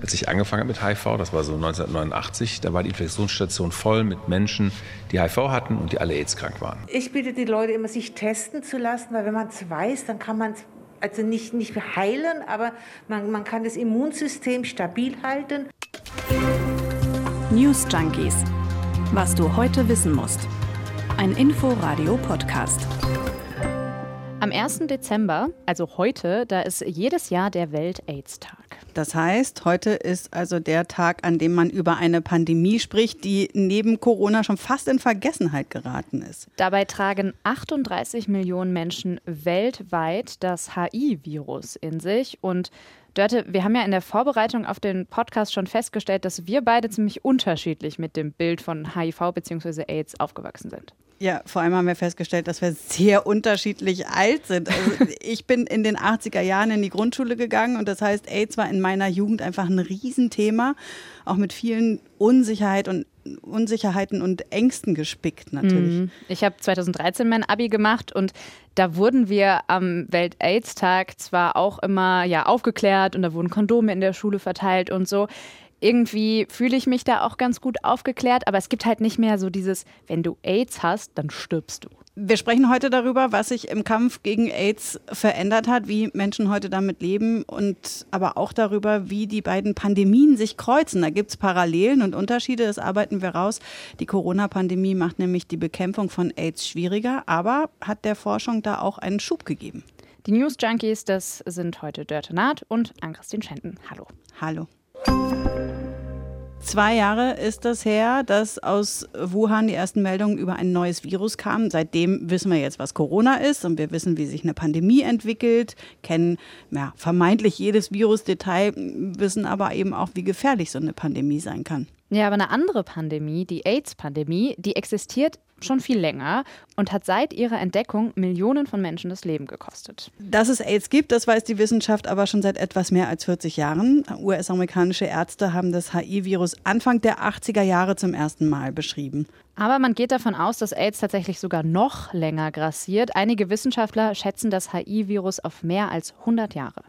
Als ich angefangen habe mit HIV, das war so 1989, da war die Infektionsstation voll mit Menschen, die HIV hatten und die alle AIDS-krank waren. Ich bitte die Leute immer, sich testen zu lassen, weil wenn man es weiß, dann kann man es also nicht, nicht heilen, aber man, man kann das Immunsystem stabil halten. News Junkies. Was du heute wissen musst. Ein Info-Radio-Podcast. Am 1. Dezember, also heute, da ist jedes Jahr der Welt-AIDS-Tag. Das heißt, heute ist also der Tag, an dem man über eine Pandemie spricht, die neben Corona schon fast in Vergessenheit geraten ist. Dabei tragen 38 Millionen Menschen weltweit das HIV-Virus in sich und Dörte, wir haben ja in der Vorbereitung auf den Podcast schon festgestellt, dass wir beide ziemlich unterschiedlich mit dem Bild von HIV bzw. AIDS aufgewachsen sind. Ja, vor allem haben wir festgestellt, dass wir sehr unterschiedlich alt sind. Also ich bin in den 80er Jahren in die Grundschule gegangen und das heißt, AIDS war in meiner Jugend einfach ein Riesenthema, auch mit vielen Unsicherheit und Unsicherheiten und Ängsten gespickt natürlich. Mhm. Ich habe 2013 mein Abi gemacht und da wurden wir am Welt-AIDS-Tag zwar auch immer ja aufgeklärt und da wurden Kondome in der Schule verteilt und so irgendwie fühle ich mich da auch ganz gut aufgeklärt, aber es gibt halt nicht mehr so dieses, wenn du AIDS hast, dann stirbst du. Wir sprechen heute darüber, was sich im Kampf gegen AIDS verändert hat, wie Menschen heute damit leben und aber auch darüber, wie die beiden Pandemien sich kreuzen. Da gibt es Parallelen und Unterschiede, das arbeiten wir raus. Die Corona-Pandemie macht nämlich die Bekämpfung von AIDS schwieriger, aber hat der Forschung da auch einen Schub gegeben. Die News Junkies, das sind heute Dörte Naht und Ann-Christine Schenten. Hallo. Hallo. Zwei Jahre ist das her, dass aus Wuhan die ersten Meldungen über ein neues Virus kamen. Seitdem wissen wir jetzt, was Corona ist und wir wissen, wie sich eine Pandemie entwickelt, kennen ja, vermeintlich jedes Virusdetail, wissen aber eben auch, wie gefährlich so eine Pandemie sein kann. Ja, aber eine andere Pandemie, die AIDS-Pandemie, die existiert schon viel länger und hat seit ihrer Entdeckung Millionen von Menschen das Leben gekostet. Dass es AIDS gibt, das weiß die Wissenschaft aber schon seit etwas mehr als 40 Jahren. US-amerikanische Ärzte haben das HIV-Virus Anfang der 80er Jahre zum ersten Mal beschrieben. Aber man geht davon aus, dass AIDS tatsächlich sogar noch länger grassiert. Einige Wissenschaftler schätzen das HIV-Virus auf mehr als 100 Jahre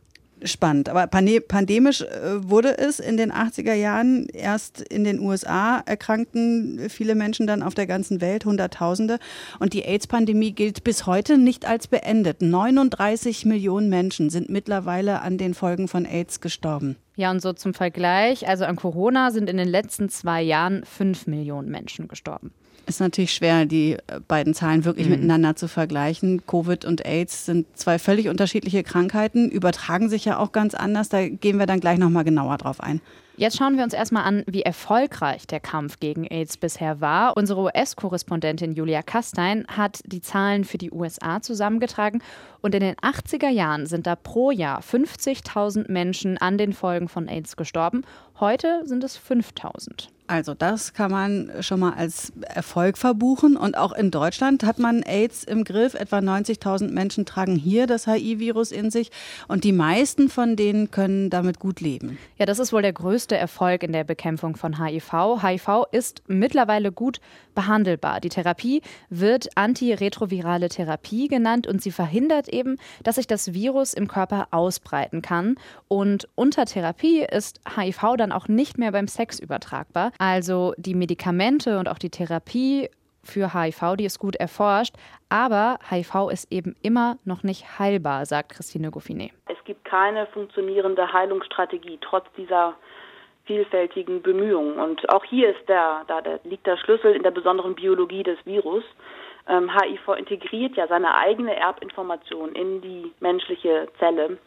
spannend. Aber pandemisch äh, wurde es in den 80er Jahren. Erst in den USA erkrankten viele Menschen dann auf der ganzen Welt, Hunderttausende. Und die AIDS-Pandemie gilt bis heute nicht als beendet. 39 Millionen Menschen sind mittlerweile an den Folgen von AIDS gestorben. Ja, und so zum Vergleich, also an Corona sind in den letzten zwei Jahren fünf Millionen Menschen gestorben. Ist natürlich schwer, die äh, beiden Zahlen wirklich mhm. miteinander zu vergleichen. Covid und AIDS sind zwei völlig unterschiedliche Krankheiten, übertragen sich ja auch ganz anders. Da gehen wir dann gleich nochmal genauer drauf ein. Jetzt schauen wir uns erstmal an, wie erfolgreich der Kampf gegen AIDS bisher war. Unsere US-Korrespondentin Julia Kastein hat die Zahlen für die USA zusammengetragen und in den 80er Jahren sind da pro Jahr 50.000 Menschen an den Folgen von AIDS gestorben. Heute sind es 5.000. Also das kann man schon mal als Erfolg verbuchen. Und auch in Deutschland hat man AIDS im Griff. Etwa 90.000 Menschen tragen hier das HIV-Virus in sich. Und die meisten von denen können damit gut leben. Ja, das ist wohl der größte Erfolg in der Bekämpfung von HIV. HIV ist mittlerweile gut behandelbar. Die Therapie wird antiretrovirale Therapie genannt und sie verhindert eben, dass sich das Virus im Körper ausbreiten kann. Und unter Therapie ist HIV dann auch nicht mehr beim Sex übertragbar. Also die Medikamente und auch die Therapie für HIV, die ist gut erforscht, aber HIV ist eben immer noch nicht heilbar, sagt Christine Goffinet. Es gibt keine funktionierende Heilungsstrategie, trotz dieser vielfältigen Bemühungen. Und auch hier ist der, da, liegt der Schlüssel in der besonderen Biologie des Virus. Ähm, HIV integriert ja seine eigene Erbinformation in die menschliche Zelle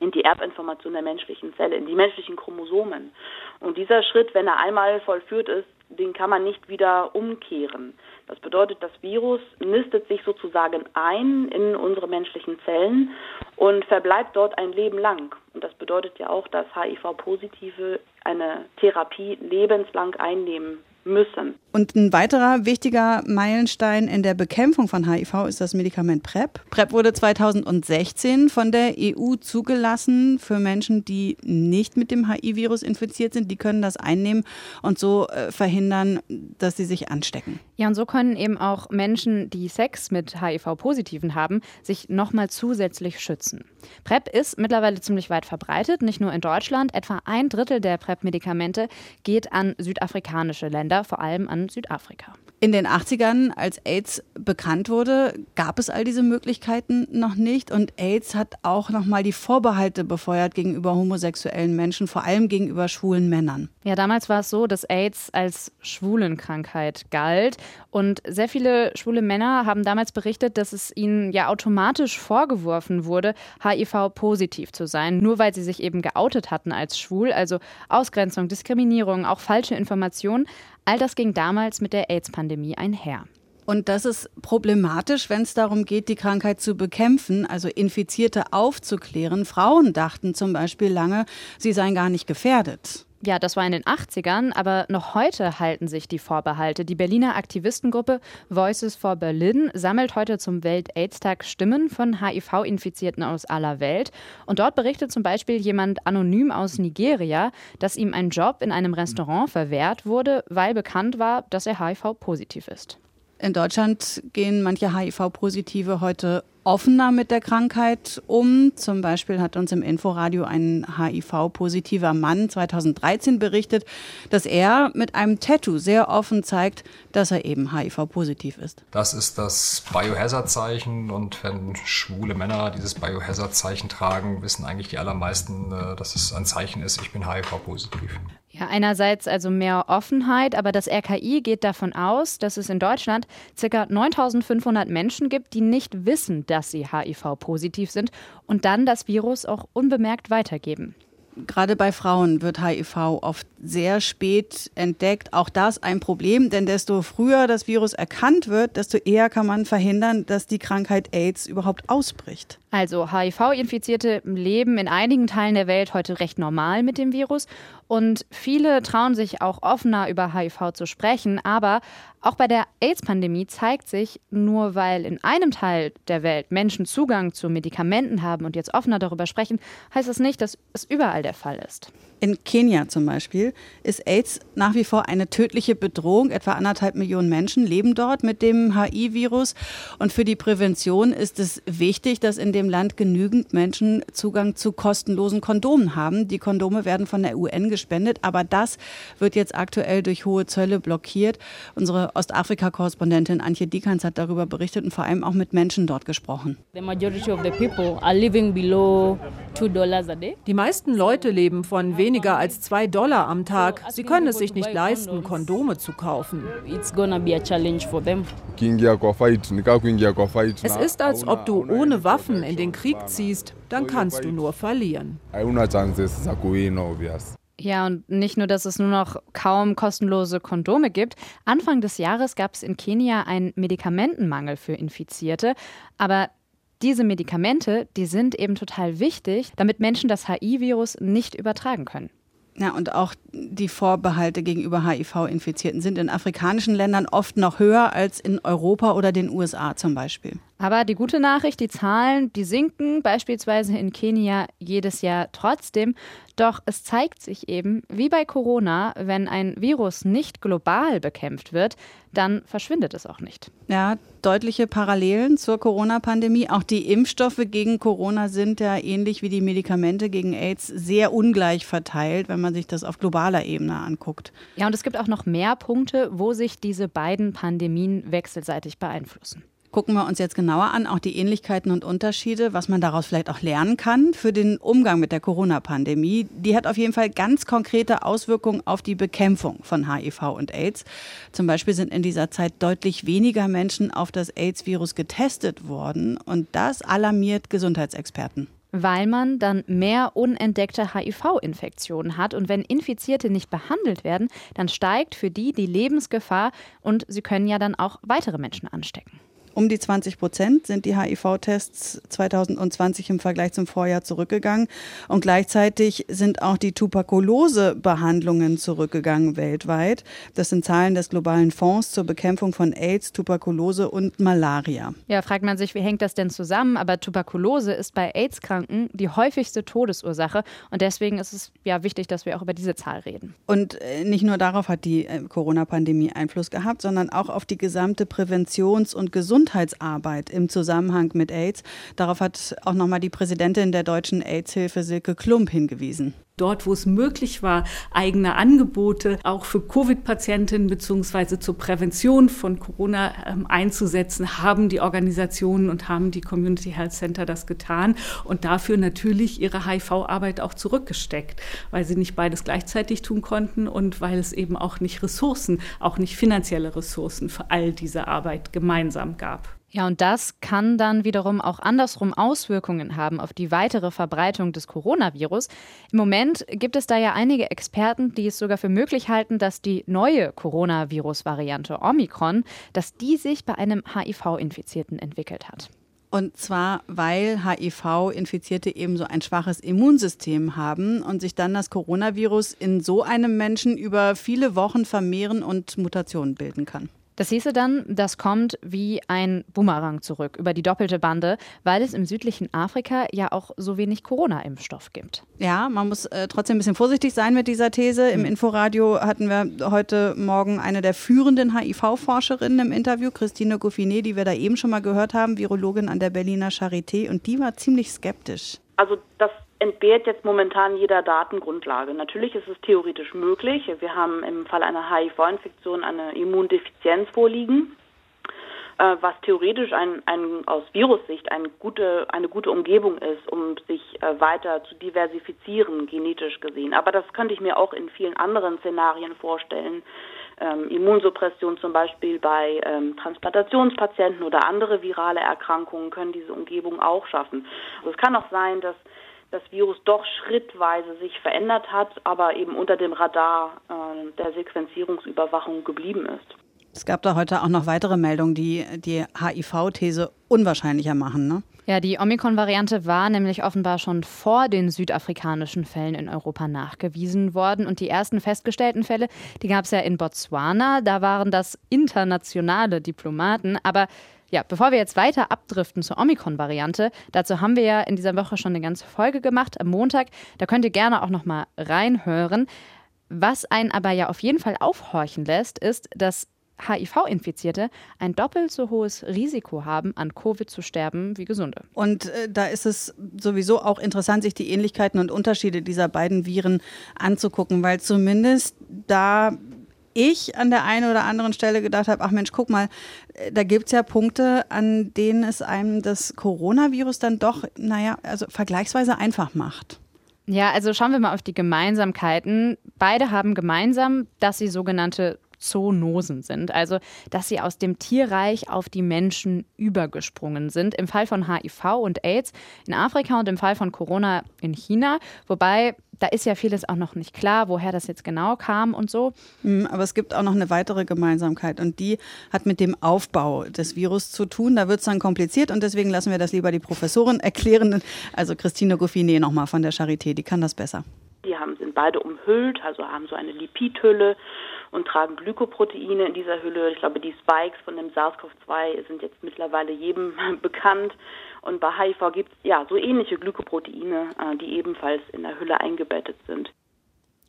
in die Erbinformation der menschlichen Zelle, in die menschlichen Chromosomen. Und dieser Schritt, wenn er einmal vollführt ist, den kann man nicht wieder umkehren. Das bedeutet, das Virus nistet sich sozusagen ein in unsere menschlichen Zellen und verbleibt dort ein Leben lang. Und das bedeutet ja auch, dass HIV-Positive eine Therapie lebenslang einnehmen müssen. Und ein weiterer wichtiger Meilenstein in der Bekämpfung von HIV ist das Medikament PrEP. PrEP wurde 2016 von der EU zugelassen für Menschen, die nicht mit dem HIV-Virus infiziert sind. Die können das einnehmen und so äh, verhindern, dass sie sich anstecken. Ja, und so können eben auch Menschen, die Sex mit HIV-Positiven haben, sich nochmal zusätzlich schützen. PrEP ist mittlerweile ziemlich weit verbreitet, nicht nur in Deutschland. Etwa ein Drittel der PrEP-Medikamente geht an südafrikanische Länder, vor allem an Südafrika. In den 80ern, als AIDS bekannt wurde, gab es all diese Möglichkeiten noch nicht. Und AIDS hat auch nochmal die Vorbehalte befeuert gegenüber homosexuellen Menschen, vor allem gegenüber schwulen Männern. Ja, damals war es so, dass AIDS als Schwulenkrankheit galt. Und sehr viele schwule Männer haben damals berichtet, dass es ihnen ja automatisch vorgeworfen wurde, HIV-positiv zu sein, nur weil sie sich eben geoutet hatten als schwul. Also Ausgrenzung, Diskriminierung, auch falsche Informationen. All das ging damals mit der AIDS-Pandemie einher. Und das ist problematisch, wenn es darum geht, die Krankheit zu bekämpfen, also Infizierte aufzuklären. Frauen dachten zum Beispiel lange, sie seien gar nicht gefährdet. Ja, das war in den 80ern, aber noch heute halten sich die Vorbehalte. Die Berliner Aktivistengruppe Voices for Berlin sammelt heute zum Welt-AIDS-Tag Stimmen von HIV-Infizierten aus aller Welt. Und dort berichtet zum Beispiel jemand anonym aus Nigeria, dass ihm ein Job in einem Restaurant verwehrt wurde, weil bekannt war, dass er HIV-positiv ist. In Deutschland gehen manche HIV-Positive heute offener mit der Krankheit um. Zum Beispiel hat uns im Inforadio ein HIV-positiver Mann 2013 berichtet, dass er mit einem Tattoo sehr offen zeigt, dass er eben HIV-positiv ist. Das ist das Biohazard-Zeichen und wenn schwule Männer dieses Biohazard-Zeichen tragen, wissen eigentlich die allermeisten, äh, dass es ein Zeichen ist, ich bin HIV-positiv. Ja, einerseits also mehr Offenheit, aber das RKI geht davon aus, dass es in Deutschland ca. 9500 Menschen gibt, die nicht wissen, dass sie HIV-positiv sind und dann das Virus auch unbemerkt weitergeben. Gerade bei Frauen wird HIV oft sehr spät entdeckt. Auch das ein Problem, denn desto früher das Virus erkannt wird, desto eher kann man verhindern, dass die Krankheit AIDS überhaupt ausbricht. Also HIV-Infizierte leben in einigen Teilen der Welt heute recht normal mit dem Virus und viele trauen sich auch offener über HIV zu sprechen. Aber auch bei der AIDS-Pandemie zeigt sich, nur weil in einem Teil der Welt Menschen Zugang zu Medikamenten haben und jetzt offener darüber sprechen, heißt das nicht, dass es überall der Fall ist. In Kenia zum Beispiel ist AIDS nach wie vor eine tödliche Bedrohung. Etwa anderthalb Millionen Menschen leben dort mit dem HIV-Virus. Und für die Prävention ist es wichtig, dass in dem Land genügend Menschen Zugang zu kostenlosen Kondomen haben. Die Kondome werden von der UN gespendet, aber das wird jetzt aktuell durch hohe Zölle blockiert. Unsere Ostafrika-Korrespondentin Antje Diekanz hat darüber berichtet und vor allem auch mit Menschen dort gesprochen. Die meisten Leute leben von weniger als zwei Dollar am Tag. Sie können es sich nicht leisten, Kondome zu kaufen. Es ist, als ob du ohne Waffen in den Krieg ziehst, dann kannst du nur verlieren. Ja, und nicht nur, dass es nur noch kaum kostenlose Kondome gibt. Anfang des Jahres gab es in Kenia einen Medikamentenmangel für Infizierte. Aber diese Medikamente, die sind eben total wichtig, damit Menschen das HIV-Virus nicht übertragen können. Ja, und auch die Vorbehalte gegenüber HIV-Infizierten sind in afrikanischen Ländern oft noch höher als in Europa oder den USA zum Beispiel. Aber die gute Nachricht, die Zahlen, die sinken beispielsweise in Kenia jedes Jahr trotzdem. Doch es zeigt sich eben, wie bei Corona, wenn ein Virus nicht global bekämpft wird, dann verschwindet es auch nicht. Ja, deutliche Parallelen zur Corona-Pandemie. Auch die Impfstoffe gegen Corona sind ja ähnlich wie die Medikamente gegen AIDS sehr ungleich verteilt, wenn man sich das auf globaler Ebene anguckt. Ja, und es gibt auch noch mehr Punkte, wo sich diese beiden Pandemien wechselseitig beeinflussen gucken wir uns jetzt genauer an, auch die Ähnlichkeiten und Unterschiede, was man daraus vielleicht auch lernen kann für den Umgang mit der Corona-Pandemie. Die hat auf jeden Fall ganz konkrete Auswirkungen auf die Bekämpfung von HIV und AIDS. Zum Beispiel sind in dieser Zeit deutlich weniger Menschen auf das AIDS-Virus getestet worden und das alarmiert Gesundheitsexperten weil man dann mehr unentdeckte HIV-Infektionen hat. Und wenn Infizierte nicht behandelt werden, dann steigt für die die Lebensgefahr und sie können ja dann auch weitere Menschen anstecken. Um die 20 Prozent sind die HIV-Tests 2020 im Vergleich zum Vorjahr zurückgegangen. Und gleichzeitig sind auch die Tuberkulose-Behandlungen zurückgegangen weltweit. Das sind Zahlen des Globalen Fonds zur Bekämpfung von AIDS, Tuberkulose und Malaria. Ja, fragt man sich, wie hängt das denn zusammen? Aber Tuberkulose ist bei AIDS-Kranken die häufigste Todesursache. Und deswegen ist es ja wichtig, dass wir auch über diese Zahl reden. Und äh, nicht nur darauf hat die äh, Corona-Pandemie Einfluss gehabt, sondern auch auf die gesamte Präventions- und Gesundheitsarbeit im Zusammenhang mit AIDS. Darauf hat auch nochmal die Präsidentin der Deutschen AIDS-Hilfe Silke Klump hingewiesen dort, wo es möglich war, eigene Angebote auch für Covid-Patientinnen beziehungsweise zur Prävention von Corona ähm, einzusetzen, haben die Organisationen und haben die Community Health Center das getan und dafür natürlich ihre HIV-Arbeit auch zurückgesteckt, weil sie nicht beides gleichzeitig tun konnten und weil es eben auch nicht Ressourcen, auch nicht finanzielle Ressourcen für all diese Arbeit gemeinsam gab. Ja, und das kann dann wiederum auch andersrum Auswirkungen haben auf die weitere Verbreitung des Coronavirus. Im Moment gibt es da ja einige Experten, die es sogar für möglich halten, dass die neue Coronavirus-Variante Omikron, dass die sich bei einem HIV-Infizierten entwickelt hat. Und zwar, weil HIV-Infizierte eben so ein schwaches Immunsystem haben und sich dann das Coronavirus in so einem Menschen über viele Wochen vermehren und Mutationen bilden kann. Das hieße dann, das kommt wie ein Bumerang zurück über die doppelte Bande, weil es im südlichen Afrika ja auch so wenig Corona-Impfstoff gibt. Ja, man muss äh, trotzdem ein bisschen vorsichtig sein mit dieser These. Im hm. Inforadio hatten wir heute Morgen eine der führenden HIV-Forscherinnen im Interview, Christine Goffinet, die wir da eben schon mal gehört haben, Virologin an der Berliner Charité, und die war ziemlich skeptisch. Also das entbehrt jetzt momentan jeder Datengrundlage. Natürlich ist es theoretisch möglich. Wir haben im Fall einer HIV-Infektion eine Immundefizienz vorliegen, äh, was theoretisch ein, ein, aus Virussicht eine gute, eine gute Umgebung ist, um sich äh, weiter zu diversifizieren, genetisch gesehen. Aber das könnte ich mir auch in vielen anderen Szenarien vorstellen. Ähm, Immunsuppression zum Beispiel bei ähm, Transplantationspatienten oder andere virale Erkrankungen können diese Umgebung auch schaffen. Also es kann auch sein, dass das Virus doch schrittweise sich verändert hat, aber eben unter dem Radar äh, der Sequenzierungsüberwachung geblieben ist. Es gab da heute auch noch weitere Meldungen, die die HIV-These unwahrscheinlicher machen, ne? Ja, die Omikron-Variante war nämlich offenbar schon vor den südafrikanischen Fällen in Europa nachgewiesen worden. Und die ersten festgestellten Fälle, die gab es ja in Botswana. Da waren das internationale Diplomaten. Aber ja, bevor wir jetzt weiter abdriften zur Omikron-Variante, dazu haben wir ja in dieser Woche schon eine ganze Folge gemacht am Montag. Da könnt ihr gerne auch noch mal reinhören. Was einen aber ja auf jeden Fall aufhorchen lässt, ist, dass HIV-Infizierte ein doppelt so hohes Risiko haben, an Covid zu sterben wie Gesunde. Und äh, da ist es sowieso auch interessant, sich die Ähnlichkeiten und Unterschiede dieser beiden Viren anzugucken, weil zumindest da ich an der einen oder anderen Stelle gedacht habe, ach Mensch, guck mal, äh, da gibt es ja Punkte, an denen es einem das Coronavirus dann doch, naja, also vergleichsweise einfach macht. Ja, also schauen wir mal auf die Gemeinsamkeiten. Beide haben gemeinsam, dass sie sogenannte Zoonosen sind, also dass sie aus dem Tierreich auf die Menschen übergesprungen sind. Im Fall von HIV und AIDS in Afrika und im Fall von Corona in China, wobei da ist ja vieles auch noch nicht klar, woher das jetzt genau kam und so. Aber es gibt auch noch eine weitere Gemeinsamkeit und die hat mit dem Aufbau des Virus zu tun. Da wird es dann kompliziert und deswegen lassen wir das lieber die Professorin erklären. Also Christine Goffinet nochmal von der Charité, die kann das besser. Die haben, sind beide umhüllt, also haben so eine Lipidhülle und tragen Glykoproteine in dieser Hülle. Ich glaube, die Spikes von dem SARS-CoV-2 sind jetzt mittlerweile jedem bekannt. Und bei HIV gibt es ja so ähnliche Glykoproteine, äh, die ebenfalls in der Hülle eingebettet sind.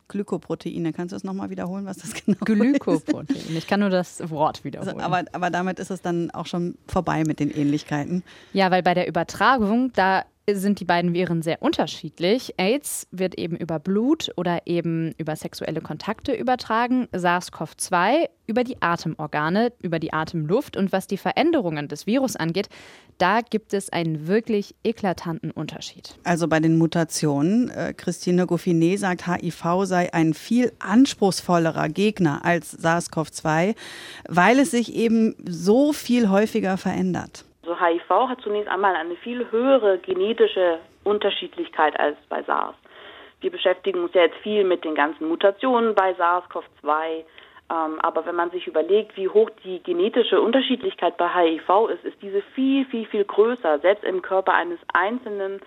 Glykoproteine. Kannst du das nochmal wiederholen, was das genau Glykoprotein. ist? Ich kann nur das Wort wiederholen. Also, aber, aber damit ist es dann auch schon vorbei mit den Ähnlichkeiten. Ja, weil bei der Übertragung, da sind die beiden Viren sehr unterschiedlich. AIDS wird eben über Blut oder eben über sexuelle Kontakte übertragen, SARS-CoV-2 über die Atemorgane, über die Atemluft. Und was die Veränderungen des Virus angeht, da gibt es einen wirklich eklatanten Unterschied. Also bei den Mutationen, äh, Christine Goffinet sagt, HIV sei ein viel anspruchsvollerer Gegner als SARS-CoV-2, weil es sich eben so viel häufiger verändert. Also HIV hat zunächst einmal eine viel höhere genetische Unterschiedlichkeit als bei SARS. Wir beschäftigen uns ja jetzt viel mit den ganzen Mutationen bei SARS-CoV-2, Ähm, aber wenn man sich überlegt, wie hoch die genetische Unterschiedlichkeit bei HIV ist, ist diese viel, viel, viel größer. Selbst im Körper eines einzelnen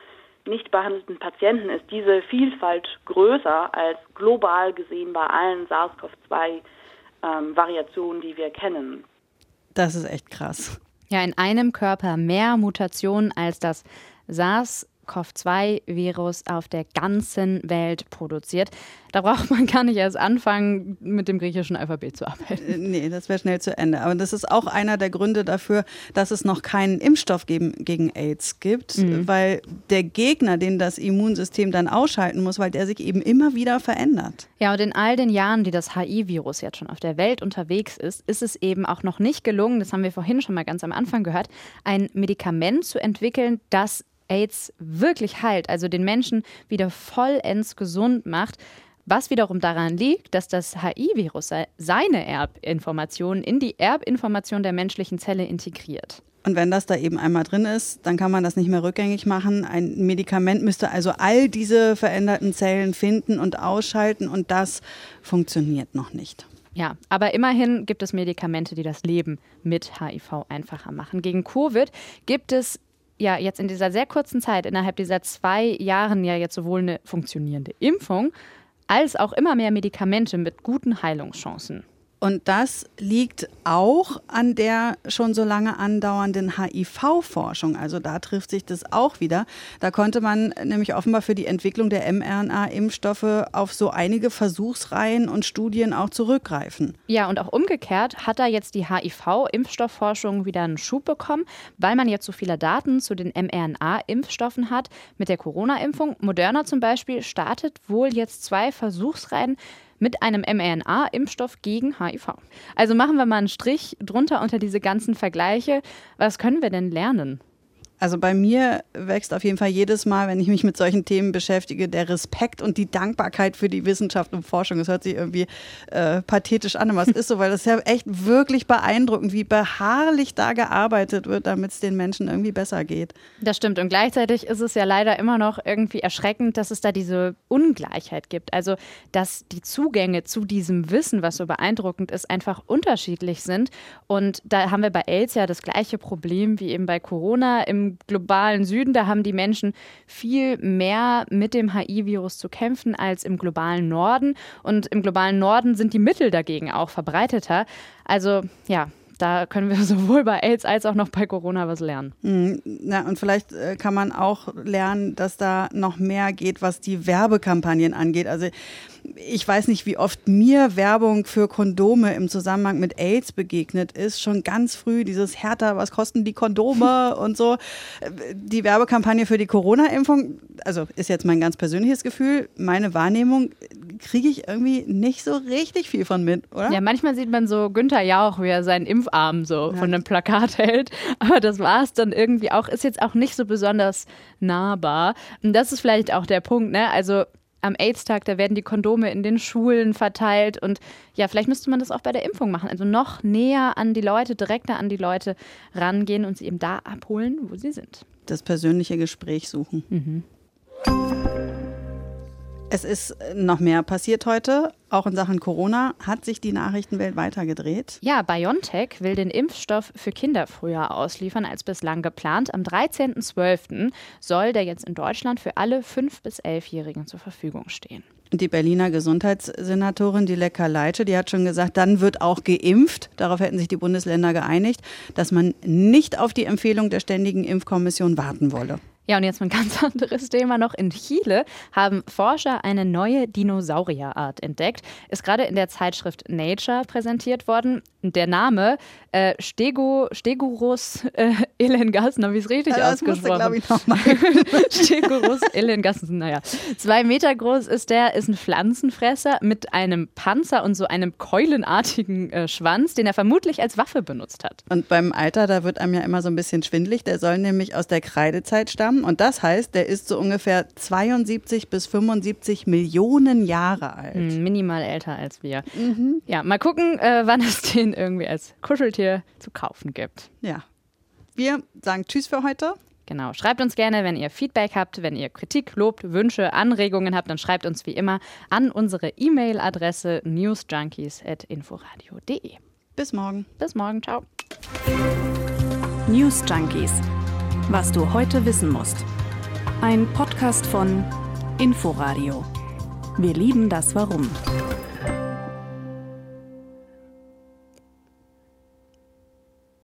nicht behandelten Patienten ist diese Vielfalt größer als global gesehen bei allen SARS-CoV-2-Variationen, ähm, die wir kennen. Das ist echt krass. Ja, in einem Körper mehr Mutationen als das SARS SARS-CoV-2-Virus auf der ganzen Welt produziert. Da braucht man gar nicht erst anfangen, mit dem griechischen Alphabet zu arbeiten. Äh, nee, das wäre schnell zu Ende. Aber das ist auch einer der Gründe dafür, dass es noch keinen Impfstoff gegen, gegen AIDS gibt, mhm. weil der Gegner, den das Immunsystem dann ausschalten muss, weil der sich eben immer wieder verändert. Ja, und in all den Jahren, die das HIV-Virus jetzt schon auf der Welt unterwegs ist, ist es eben auch noch nicht gelungen, das haben wir vorhin schon mal ganz am Anfang gehört, ein Medikament zu entwickeln, das AIDS wirklich heilt, also den Menschen wieder vollends gesund macht. Was wiederum daran liegt, dass das HIV-Virus seine Erbinformationen in die Erbinformation der menschlichen Zelle integriert. Und wenn das da eben einmal drin ist, dann kann man das nicht mehr rückgängig machen. Ein Medikament müsste also all diese veränderten Zellen finden und ausschalten und das funktioniert noch nicht. Ja, aber immerhin gibt es Medikamente, die das Leben mit HIV einfacher machen. Gegen Covid gibt es ja jetzt in dieser sehr kurzen Zeit, innerhalb dieser zwei Jahren ja jetzt sowohl eine funktionierende Impfung als auch immer mehr Medikamente mit guten Heilungschancen. Und das liegt auch an der schon so lange andauernden HIV-Forschung. Also da trifft sich das auch wieder. Da konnte man nämlich offenbar für die Entwicklung der mRNA-Impfstoffe auf so einige Versuchsreihen und Studien auch zurückgreifen. Ja, und auch umgekehrt hat da jetzt die HIV-Impfstoffforschung wieder einen Schub bekommen, weil man jetzt so viele Daten zu den mRNA-Impfstoffen hat. Mit der Corona-Impfung, Moderna zum Beispiel, startet wohl jetzt zwei Versuchsreihen mit einem mRNA-Impfstoff gegen HIV. Also machen wir mal einen Strich drunter unter diese ganzen Vergleiche. Was können wir denn lernen? Also bei mir wächst auf jeden Fall jedes Mal, wenn ich mich mit solchen Themen beschäftige, der Respekt und die Dankbarkeit für die Wissenschaft und Forschung. Das hört sich irgendwie äh, pathetisch an, aber es ist so, weil das ja echt wirklich beeindruckend, wie beharrlich da gearbeitet wird, damit es den Menschen irgendwie besser geht. Das stimmt. Und gleichzeitig ist es ja leider immer noch irgendwie erschreckend, dass es da diese Ungleichheit gibt. Also, dass die Zugänge zu diesem Wissen, was so beeindruckend ist, einfach unterschiedlich sind. Und da haben wir bei AIDS ja das gleiche Problem wie eben bei Corona. Im globalen Süden, da haben die Menschen viel mehr mit dem HIV-Virus zu kämpfen als im globalen Norden. Und im globalen Norden sind die Mittel dagegen auch verbreiteter. Also ja, da können wir sowohl bei AIDS als auch noch bei Corona was lernen. Ja, und vielleicht äh, kann man auch lernen, dass da noch mehr geht, was die Werbekampagnen angeht. Also ich weiß nicht, wie oft mir Werbung für Kondome im Zusammenhang mit AIDS begegnet ist. Schon ganz früh dieses Härter, was kosten die Kondome und so. Die Werbekampagne für die Corona-Impfung, also ist jetzt mein ganz persönliches Gefühl, meine Wahrnehmung, kriege ich irgendwie nicht so richtig viel von mit, oder? Ja, manchmal sieht man so Günther Jauch, wie er seinen Impfarm so ja. von einem Plakat hält. Aber das war es dann irgendwie auch, ist jetzt auch nicht so besonders nahbar. Und das ist vielleicht auch der Punkt, ne? Also am AIDS-Tag, da werden die Kondome in den Schulen verteilt und ja, vielleicht müsste man das auch bei der Impfung machen. Also noch näher an die Leute, direkter an die Leute rangehen und sie eben da abholen, wo sie sind. Das persönliche Gespräch suchen. Mhm. Es ist noch mehr passiert heute. Auch in Sachen Corona hat sich die Nachrichtenwelt weitergedreht. Ja, BioNTech will den Impfstoff für Kinder früher ausliefern als bislang geplant. Am 13.12. soll der jetzt in Deutschland für alle 5- bis 11-Jährigen zur Verfügung stehen. Die Berliner Gesundheitssenatorin Dileka Leitsche, die hat schon gesagt, dann wird auch geimpft. Darauf hätten sich die Bundesländer geeinigt, dass man nicht auf die Empfehlung der Ständigen Impfkommission warten wolle. Ja, und jetzt ein ganz anderes Thema noch. In Chile haben Forscher eine neue Dinosaurierart entdeckt. Ist gerade in der Zeitschrift Nature präsentiert worden. Der Name äh, Stego, Stegurus äh, Elengassen, habe ich es richtig ja, das ausgesprochen? glaube ich, nochmal. Stegurus Elengassen, naja. Zwei Meter groß ist der, ist ein Pflanzenfresser mit einem Panzer und so einem keulenartigen äh, Schwanz, den er vermutlich als Waffe benutzt hat. Und beim Alter, da wird einem ja immer so ein bisschen schwindlig. Der soll nämlich aus der Kreidezeit stammen. Und das heißt, der ist so ungefähr 72 bis 75 Millionen Jahre alt. Hm, minimal älter als wir. Mhm. Ja, mal gucken, äh, wann es den irgendwie als Kuscheltier zu kaufen gibt. Ja. Wir sagen Tschüss für heute. Genau. Schreibt uns gerne, wenn ihr Feedback habt, wenn ihr Kritik, Lob, Wünsche, Anregungen habt, dann schreibt uns wie immer an unsere E-Mail-Adresse newsjunkies.inforadio.de. Bis morgen. Bis morgen. Ciao. News Junkies. Was du heute wissen musst. Ein Podcast von Inforadio. Wir lieben das Warum.